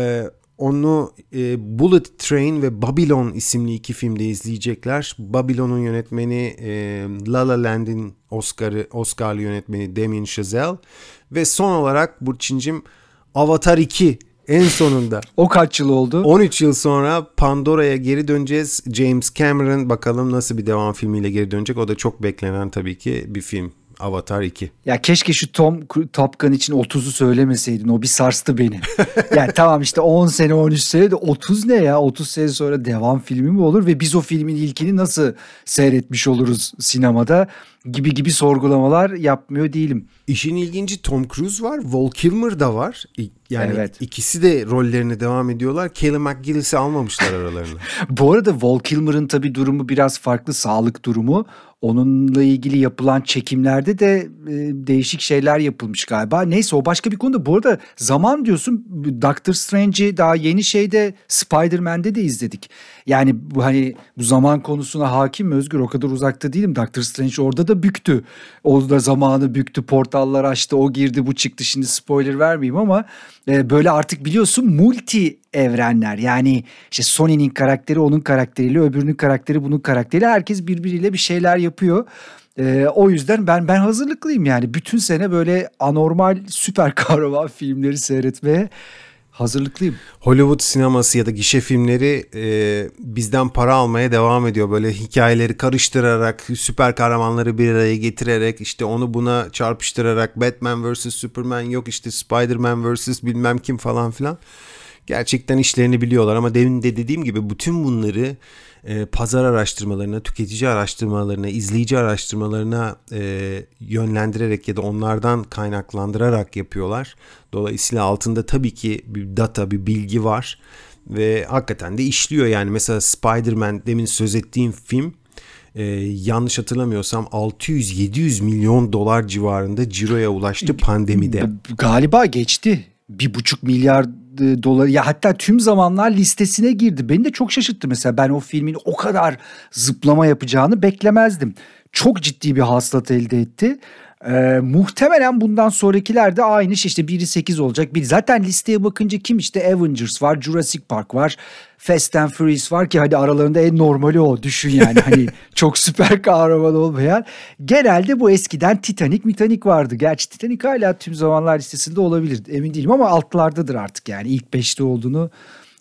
onu e, Bullet Train ve Babylon isimli iki filmde izleyecekler. Babylon'un yönetmeni e, La La Land'in Oscar'ı Oscar'lı yönetmeni Damien Chazelle ve son olarak Burçincim Avatar 2 en sonunda. O kaç yıl oldu? 13 yıl sonra Pandora'ya geri döneceğiz. James Cameron bakalım nasıl bir devam filmiyle geri dönecek. O da çok beklenen tabii ki bir film. Avatar 2. Ya keşke şu Tom Top Gun için 30'u söylemeseydin. O bir sarstı beni. yani tamam işte 10 sene 13 sene de 30 ne ya? 30 sene sonra devam filmi mi olur? Ve biz o filmin ilkini nasıl seyretmiş oluruz sinemada? Gibi gibi sorgulamalar yapmıyor değilim. İşin ilginci Tom Cruise var, Val Kilmer da var. Yani evet. ikisi de rollerine devam ediyorlar. Kelly McGillis'i almamışlar aralarına. Bu arada Val Kilmer'ın tabii durumu biraz farklı sağlık durumu. Onunla ilgili yapılan çekimlerde de e, değişik şeyler yapılmış galiba. Neyse o başka bir konuda. Bu arada zaman diyorsun Doctor Strange'i daha yeni şeyde Spider-Man'de de izledik. Yani bu hani bu zaman konusuna hakim mi Özgür? O kadar uzakta değilim. Doctor Strange orada da büktü. O da zamanı büktü. Portallar açtı. O girdi bu çıktı. Şimdi spoiler vermeyeyim ama e, böyle artık biliyorsun multi evrenler. Yani işte Sony'nin karakteri onun karakteriyle öbürünün karakteri bunun karakteriyle herkes birbiriyle bir şeyler yapıyor. Ee, o yüzden ben ben hazırlıklıyım yani bütün sene böyle anormal süper kahraman filmleri seyretmeye hazırlıklıyım. Hollywood sineması ya da gişe filmleri e, bizden para almaya devam ediyor. Böyle hikayeleri karıştırarak, süper kahramanları bir araya getirerek, işte onu buna çarpıştırarak Batman vs. Superman yok işte Spider-Man vs. bilmem kim falan filan. Gerçekten işlerini biliyorlar ama demin de dediğim gibi bütün bunları e, pazar araştırmalarına, tüketici araştırmalarına, izleyici araştırmalarına e, yönlendirerek ya da onlardan kaynaklandırarak yapıyorlar. Dolayısıyla altında tabii ki bir data, bir bilgi var ve hakikaten de işliyor yani. Mesela Spider-Man demin söz ettiğim film e, yanlış hatırlamıyorsam 600-700 milyon dolar civarında ciroya ulaştı pandemide. Galiba geçti. Bir buçuk milyar doları ya hatta tüm zamanlar listesine girdi. Beni de çok şaşırttı mesela ben o filmin o kadar zıplama yapacağını beklemezdim. Çok ciddi bir hasılat elde etti. Ee, muhtemelen bundan sonrakiler de aynı şey işte biri 8 olacak. Bir zaten listeye bakınca kim işte Avengers var, Jurassic Park var, Fast and Furious var ki hadi aralarında en normali o düşün yani hani çok süper kahraman olmayan. Genelde bu eskiden Titanic, Titanic vardı. Gerçi Titanic hala tüm zamanlar listesinde olabilir emin değilim ama altlardadır artık yani ilk 5'te olduğunu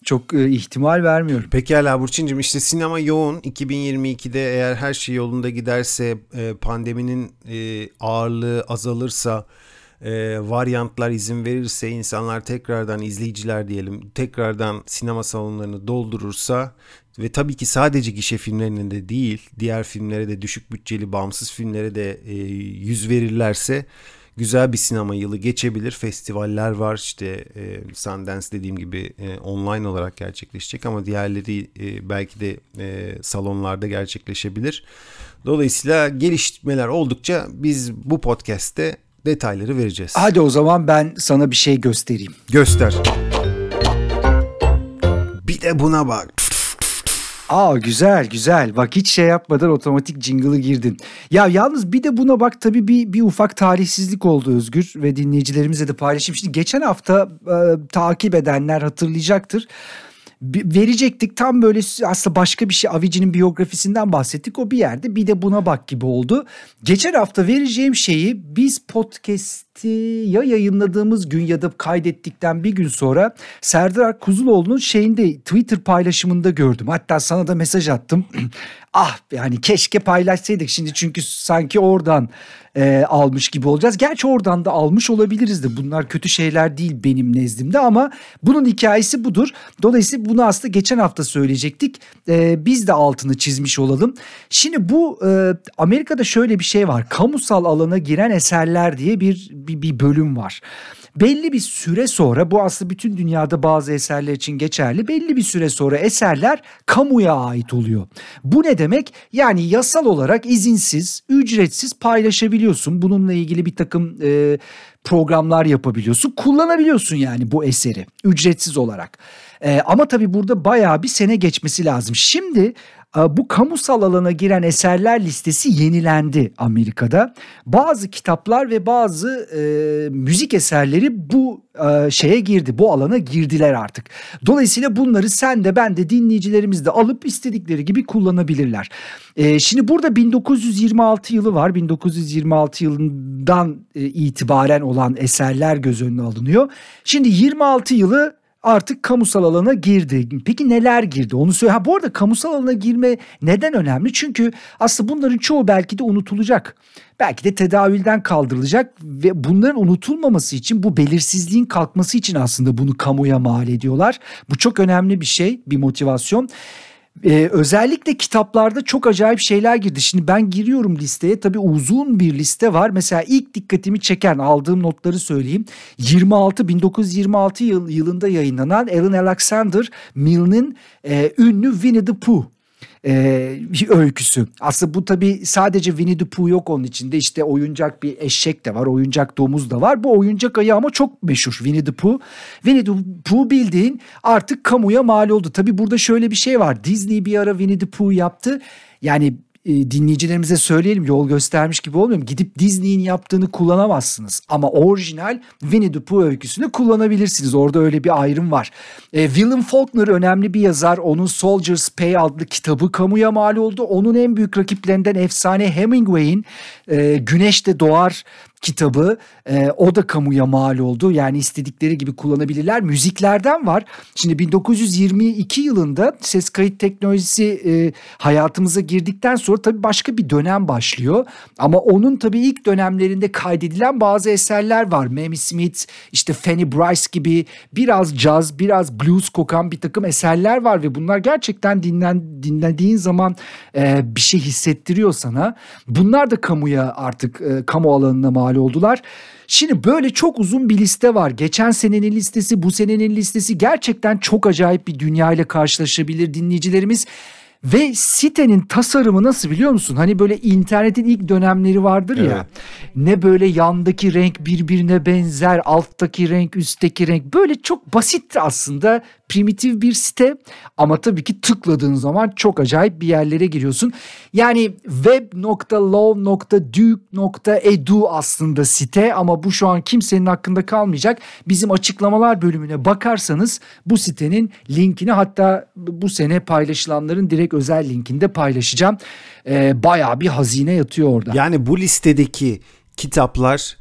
çok e, ihtimal vermiyorum. Pekala Burçin'cim işte sinema yoğun. 2022'de eğer her şey yolunda giderse e, pandeminin e, ağırlığı azalırsa e, varyantlar izin verirse insanlar tekrardan izleyiciler diyelim tekrardan sinema salonlarını doldurursa ve tabii ki sadece gişe filmlerine de değil diğer filmlere de düşük bütçeli bağımsız filmlere de e, yüz verirlerse güzel bir sinema yılı geçebilir. Festivaller var işte e, Sundance dediğim gibi e, online olarak gerçekleşecek ama diğerleri e, belki de e, salonlarda gerçekleşebilir. Dolayısıyla gelişmeler oldukça biz bu podcast'te detayları vereceğiz. Hadi o zaman ben sana bir şey göstereyim. Göster. Bir de buna bak. Aa güzel güzel. Bak hiç şey yapmadan otomatik jingle'ı girdin. Ya yalnız bir de buna bak tabii bir, bir ufak tarihsizlik oldu Özgür ve dinleyicilerimize de paylaşayım. Şimdi geçen hafta e, takip edenler hatırlayacaktır verecektik tam böyle aslında başka bir şey Avicii'nin biyografisinden bahsettik o bir yerde bir de buna bak gibi oldu. Geçen hafta vereceğim şeyi biz podcast'i ya yayınladığımız gün ya da kaydettikten bir gün sonra Serdar Kuzuloğlu'nun şeyinde Twitter paylaşımında gördüm. Hatta sana da mesaj attım. ah yani keşke paylaşsaydık şimdi çünkü sanki oradan e, almış gibi olacağız. Gerçi oradan da almış olabiliriz de bunlar kötü şeyler değil benim nezdimde ama bunun hikayesi budur. Dolayısıyla bunu aslında geçen hafta söyleyecektik. E, biz de altını çizmiş olalım. Şimdi bu e, Amerika'da şöyle bir şey var. Kamusal alana giren eserler diye bir bir, bir bölüm var. Belli bir süre sonra bu aslında bütün dünyada bazı eserler için geçerli. Belli bir süre sonra eserler kamuya ait oluyor. Bu ne demek? Yani yasal olarak izinsiz, ücretsiz paylaşabiliyorsun. Bununla ilgili bir takım e, programlar yapabiliyorsun. Kullanabiliyorsun yani bu eseri ücretsiz olarak. E, ama tabii burada bayağı bir sene geçmesi lazım. Şimdi bu kamusal alana giren eserler listesi yenilendi Amerika'da. Bazı kitaplar ve bazı e, müzik eserleri bu e, şeye girdi, bu alana girdiler artık. Dolayısıyla bunları sen de ben de dinleyicilerimiz de alıp istedikleri gibi kullanabilirler. E, şimdi burada 1926 yılı var. 1926 yılından e, itibaren olan eserler göz önüne alınıyor. Şimdi 26 yılı artık kamusal alana girdi. Peki neler girdi onu söyle. Ha bu arada kamusal alana girme neden önemli? Çünkü aslında bunların çoğu belki de unutulacak. Belki de tedavülden kaldırılacak ve bunların unutulmaması için bu belirsizliğin kalkması için aslında bunu kamuya mal ediyorlar. Bu çok önemli bir şey, bir motivasyon. Ee, özellikle kitaplarda çok acayip şeyler girdi. Şimdi ben giriyorum listeye. Tabii uzun bir liste var. Mesela ilk dikkatimi çeken aldığım notları söyleyeyim. 26 1926 yıl, yılında yayınlanan Alan Alexander Milne'in e, ünlü Winnie the Pooh e, bir öyküsü. Aslında bu tabii sadece Winnie the Pooh yok onun içinde. İşte oyuncak bir eşek de var, oyuncak domuz da var. Bu oyuncak ayı ama çok meşhur Winnie the Pooh. Winnie the Pooh bildiğin artık kamuya mal oldu. Tabii burada şöyle bir şey var. Disney bir ara Winnie the Pooh yaptı. Yani e, dinleyicilerimize söyleyelim yol göstermiş gibi olmuyor mu? Gidip Disney'in yaptığını kullanamazsınız. Ama orijinal Winnie the Pooh öyküsünü kullanabilirsiniz. Orada öyle bir ayrım var. E, William Faulkner önemli bir yazar. Onun Soldier's Pay adlı kitabı kamuya mal oldu. Onun en büyük rakiplerinden efsane Hemingway'in e, Güneşte Doğar kitabı e, o da kamuya mal oldu. Yani istedikleri gibi kullanabilirler. Müziklerden var. Şimdi 1922 yılında ses kayıt teknolojisi e, hayatımıza girdikten sonra tabii başka bir dönem başlıyor. Ama onun tabii ilk dönemlerinde kaydedilen bazı eserler var. Mamie Smith, işte Fanny Bryce gibi biraz caz, biraz blues kokan bir takım eserler var ve bunlar gerçekten dinlen, dinlediğin zaman e, bir şey hissettiriyor sana. Bunlar da kamuya artık e, kamu alanına mal oldular. Şimdi böyle çok uzun bir liste var. Geçen senenin listesi, bu senenin listesi gerçekten çok acayip bir dünya ile karşılaşabilir dinleyicilerimiz. Ve sitenin tasarımı nasıl biliyor musun? Hani böyle internetin ilk dönemleri vardır ya. Evet. Ne böyle yandaki renk birbirine benzer, alttaki renk, üstteki renk. Böyle çok basit aslında primitif bir site ama tabii ki tıkladığın zaman çok acayip bir yerlere giriyorsun. Yani web.law.duke.edu aslında site ama bu şu an kimsenin hakkında kalmayacak. Bizim açıklamalar bölümüne bakarsanız bu sitenin linkini hatta bu sene paylaşılanların direkt özel linkinde paylaşacağım. Ee, bayağı bir hazine yatıyor orada. Yani bu listedeki kitaplar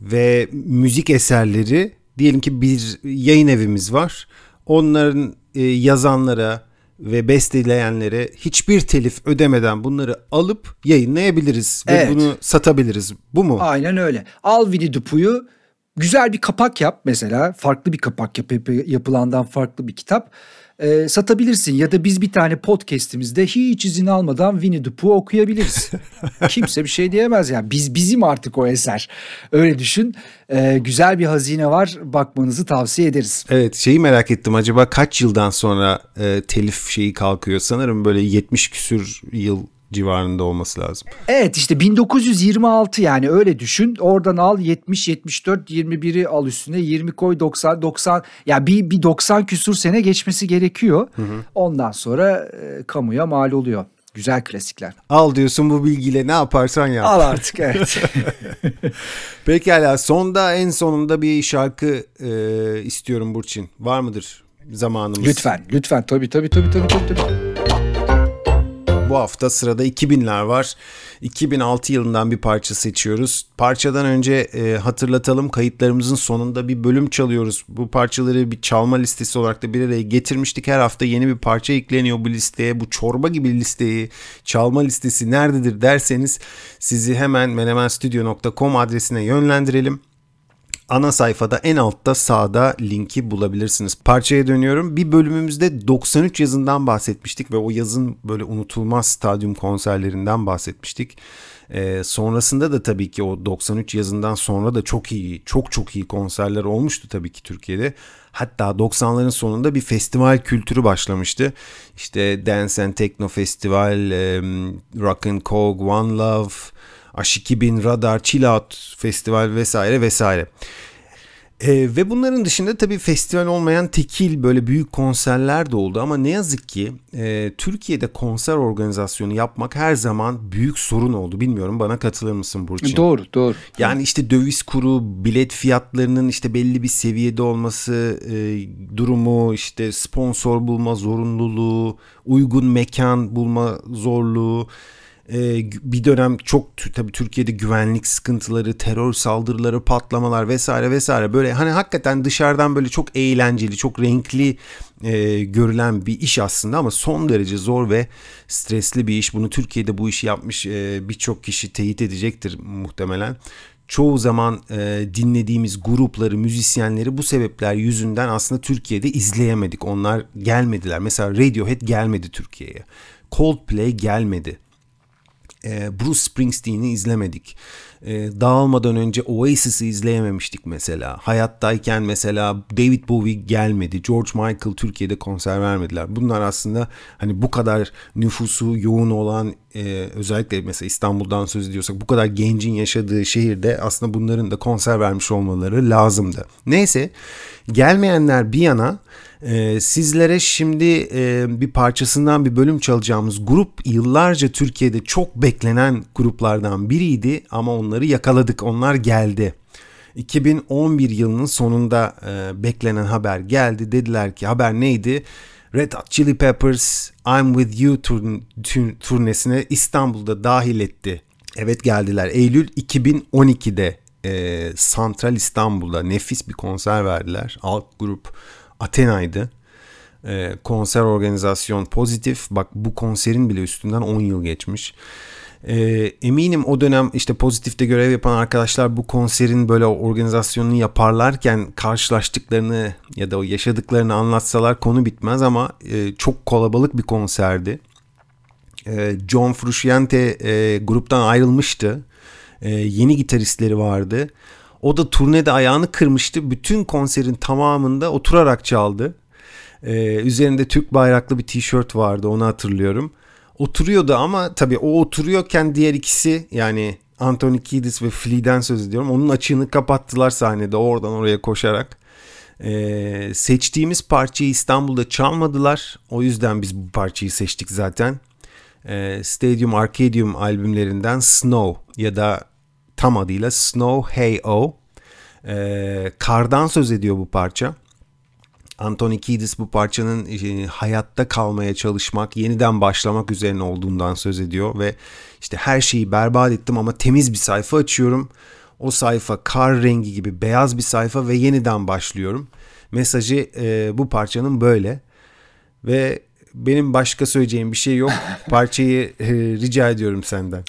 ve müzik eserleri diyelim ki bir yayın evimiz var. Onların e, yazanlara ve besteleyenlere hiçbir telif ödemeden bunları alıp yayınlayabiliriz ve Evet. bunu satabiliriz. Bu mu? Aynen öyle. Al Winnie the Pooh'yu güzel bir kapak yap mesela. Farklı bir kapak yap- yapılandan farklı bir kitap. Ee, satabilirsin ya da biz bir tane podcast'imizde hiç izin almadan Winnie the Pooh okuyabiliriz. Kimse bir şey diyemez yani. Biz bizim artık o eser. Öyle düşün. Ee, güzel bir hazine var. Bakmanızı tavsiye ederiz. Evet şeyi merak ettim acaba kaç yıldan sonra e, telif şeyi kalkıyor? Sanırım böyle 70 küsür yıl civarında olması lazım. Evet işte 1926 yani öyle düşün. Oradan al 70 74 21'i al üstüne 20 koy 90 90 ya bir bir 90 küsur sene geçmesi gerekiyor. Ondan sonra e, kamuya mal oluyor. Güzel klasikler. Al diyorsun bu bilgiyle ne yaparsan yap. Al artık evet. Pekala sonda en sonunda bir şarkı e, istiyorum Burçin. Var mıdır zamanımız? lütfen lütfen tabii tabii tabii tabii tabii. tabii. Bu hafta sırada 2000'ler var. 2006 yılından bir parça seçiyoruz. Parçadan önce e, hatırlatalım kayıtlarımızın sonunda bir bölüm çalıyoruz. Bu parçaları bir çalma listesi olarak da bir araya getirmiştik. Her hafta yeni bir parça ekleniyor bu listeye. Bu çorba gibi listeyi çalma listesi nerededir derseniz sizi hemen menemenstudio.com adresine yönlendirelim. Ana sayfada en altta sağda linki bulabilirsiniz. Parçaya dönüyorum. Bir bölümümüzde 93 yazından bahsetmiştik ve o yazın böyle unutulmaz stadyum konserlerinden bahsetmiştik. E, sonrasında da tabii ki o 93 yazından sonra da çok iyi, çok çok iyi konserler olmuştu tabii ki Türkiye'de. Hatta 90'ların sonunda bir festival kültürü başlamıştı. İşte Dance and Techno Festival, Rock and Coke, One Love, Aş2000, Radar, Chill Out Festival vesaire vesaire. E, ve bunların dışında tabii festival olmayan tekil böyle büyük konserler de oldu ama ne yazık ki e, Türkiye'de konser organizasyonu yapmak her zaman büyük sorun oldu. Bilmiyorum bana katılır mısın Burçin? Doğru doğru. Yani işte döviz kuru, bilet fiyatlarının işte belli bir seviyede olması e, durumu, işte sponsor bulma zorunluluğu, uygun mekan bulma zorluğu bir dönem çok tabii Türkiye'de güvenlik sıkıntıları, terör saldırıları, patlamalar vesaire vesaire böyle hani hakikaten dışarıdan böyle çok eğlenceli, çok renkli e, görülen bir iş aslında ama son derece zor ve stresli bir iş. Bunu Türkiye'de bu işi yapmış e, birçok kişi teyit edecektir muhtemelen çoğu zaman e, dinlediğimiz grupları, müzisyenleri bu sebepler yüzünden aslında Türkiye'de izleyemedik. Onlar gelmediler. Mesela Radiohead gelmedi Türkiye'ye. Coldplay gelmedi e, Bruce Springsteen'i izlemedik. E, dağılmadan önce Oasis'i izleyememiştik mesela. Hayattayken mesela David Bowie gelmedi. George Michael Türkiye'de konser vermediler. Bunlar aslında hani bu kadar nüfusu yoğun olan e, özellikle mesela İstanbul'dan söz ediyorsak bu kadar gencin yaşadığı şehirde aslında bunların da konser vermiş olmaları lazımdı. Neyse gelmeyenler bir yana ee, sizlere şimdi e, bir parçasından bir bölüm çalacağımız grup yıllarca Türkiye'de çok beklenen gruplardan biriydi ama onları yakaladık. Onlar geldi. 2011 yılının sonunda e, beklenen haber geldi. Dediler ki haber neydi? Red Hot Chili Peppers I'm With You turn, turn, turnesine İstanbul'da dahil etti. Evet geldiler. Eylül 2012'de e, Santral İstanbul'da nefis bir konser verdiler. Alt grup Athena'ydı. E, konser organizasyon pozitif. Bak bu konserin bile üstünden 10 yıl geçmiş. E, eminim o dönem işte pozitifte görev yapan arkadaşlar bu konserin böyle organizasyonunu yaparlarken karşılaştıklarını ya da yaşadıklarını anlatsalar konu bitmez ama e, çok kalabalık bir konserdi. E, John Frusciante e, gruptan ayrılmıştı. E, yeni gitaristleri vardı. O da turnede ayağını kırmıştı. Bütün konserin tamamında oturarak çaldı. Ee, üzerinde Türk bayraklı bir tişört vardı onu hatırlıyorum. Oturuyordu ama tabii o oturuyorken diğer ikisi yani Anthony Kiedis ve Flea'den söz ediyorum. Onun açığını kapattılar sahnede oradan oraya koşarak. Ee, seçtiğimiz parçayı İstanbul'da çalmadılar. O yüzden biz bu parçayı seçtik zaten. Ee, Stadium Arcadium albümlerinden Snow ya da tam adıyla Snow Hey O. Ee, kardan söz ediyor bu parça. Anthony Kiedis bu parçanın e, hayatta kalmaya çalışmak, yeniden başlamak üzerine olduğundan söz ediyor ve işte her şeyi berbat ettim ama temiz bir sayfa açıyorum. O sayfa kar rengi gibi beyaz bir sayfa ve yeniden başlıyorum. Mesajı e, bu parçanın böyle ve benim başka söyleyeceğim bir şey yok. Parçayı e, rica ediyorum senden.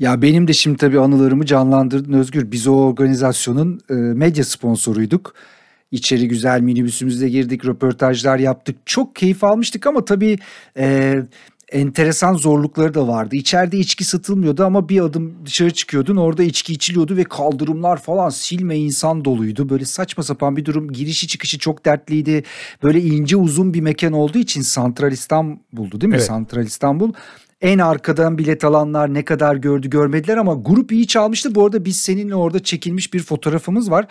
Ya benim de şimdi tabii anılarımı canlandırdın Özgür. Biz o organizasyonun e, medya sponsoruyduk. İçeri güzel minibüsümüzde girdik, röportajlar yaptık. Çok keyif almıştık ama tabii e, enteresan zorlukları da vardı. İçeride içki satılmıyordu ama bir adım dışarı çıkıyordun orada içki içiliyordu ve kaldırımlar falan silme insan doluydu. Böyle saçma sapan bir durum. Girişi çıkışı çok dertliydi. Böyle ince uzun bir mekan olduğu için Santral İstanbul'du değil mi? Evet. Santral İstanbul en arkadan bilet alanlar ne kadar gördü görmediler ama grup iyi çalmıştı. Bu arada biz seninle orada çekilmiş bir fotoğrafımız var.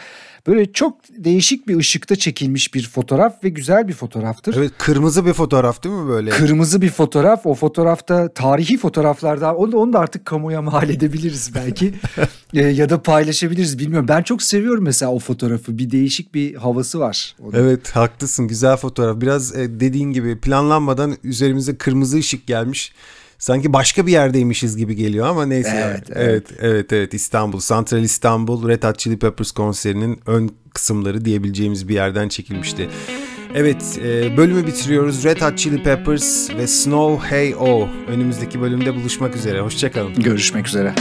Böyle çok değişik bir ışıkta çekilmiş bir fotoğraf ve güzel bir fotoğraftır. Evet kırmızı bir fotoğraf değil mi böyle? Kırmızı bir fotoğraf. O fotoğrafta tarihi fotoğraflardan onu, onu da artık kamuya mal edebiliriz belki. e, ya da paylaşabiliriz bilmiyorum. Ben çok seviyorum mesela o fotoğrafı. Bir değişik bir havası var. Onun. Evet haklısın güzel fotoğraf. Biraz e, dediğin gibi planlanmadan üzerimize kırmızı ışık gelmiş sanki başka bir yerdeymişiz gibi geliyor ama neyse. Evet, evet, evet, evet, evet İstanbul, Central İstanbul Red Hot Chili Peppers konserinin ön kısımları diyebileceğimiz bir yerden çekilmişti. Evet, e, bölümü bitiriyoruz. Red Hot Chili Peppers ve Snow Hey O. Önümüzdeki bölümde buluşmak üzere. Hoşçakalın. Görüşmek üzere.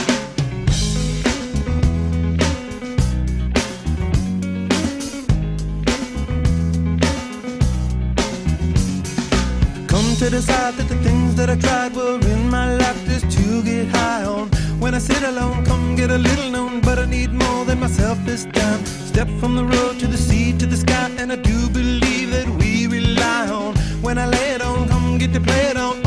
to decide that the things that I tried were I sit alone, come get a little known, but I need more than myself this time. Step from the road to the sea to the sky, and I do believe that we rely on. When I lay it on, come get to play it on,